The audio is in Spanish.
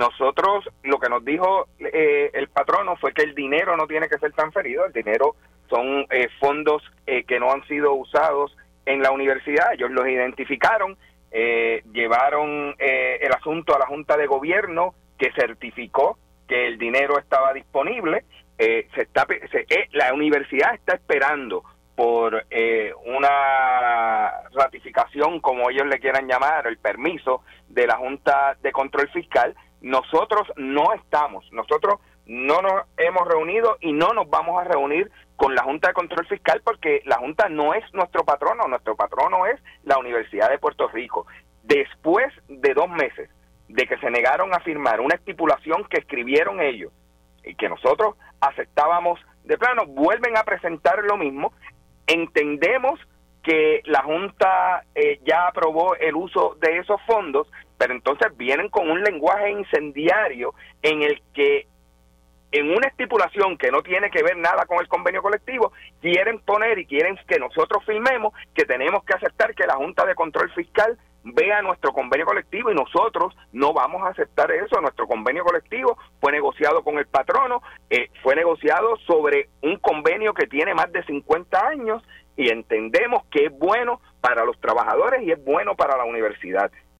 nosotros lo que nos dijo eh, el patrono fue que el dinero no tiene que ser transferido, el dinero son eh, fondos eh, que no han sido usados en la universidad, ellos los identificaron, llevaron el asunto a la Junta de Gobierno que certificó que el dinero estaba disponible, se está, la universidad está esperando por una ratificación, como ellos le quieran llamar, el permiso de la Junta de Control Fiscal, nosotros no estamos, nosotros no nos hemos reunido y no nos vamos a reunir con la Junta de Control Fiscal porque la Junta no es nuestro patrono, nuestro patrono es la Universidad de Puerto Rico. Después de dos meses de que se negaron a firmar una estipulación que escribieron ellos y que nosotros aceptábamos de plano, vuelven a presentar lo mismo. Entendemos que la Junta eh, ya aprobó el uso de esos fondos, pero entonces vienen con un lenguaje incendiario en el que en una estipulación que no tiene que ver nada con el convenio colectivo, quieren poner y quieren que nosotros firmemos que tenemos que aceptar que la Junta de Control Fiscal vea nuestro convenio colectivo y nosotros no vamos a aceptar eso. Nuestro convenio colectivo fue negociado con el patrono, eh, fue negociado sobre un convenio que tiene más de 50 años y entendemos que es bueno para los trabajadores y es bueno para la universidad.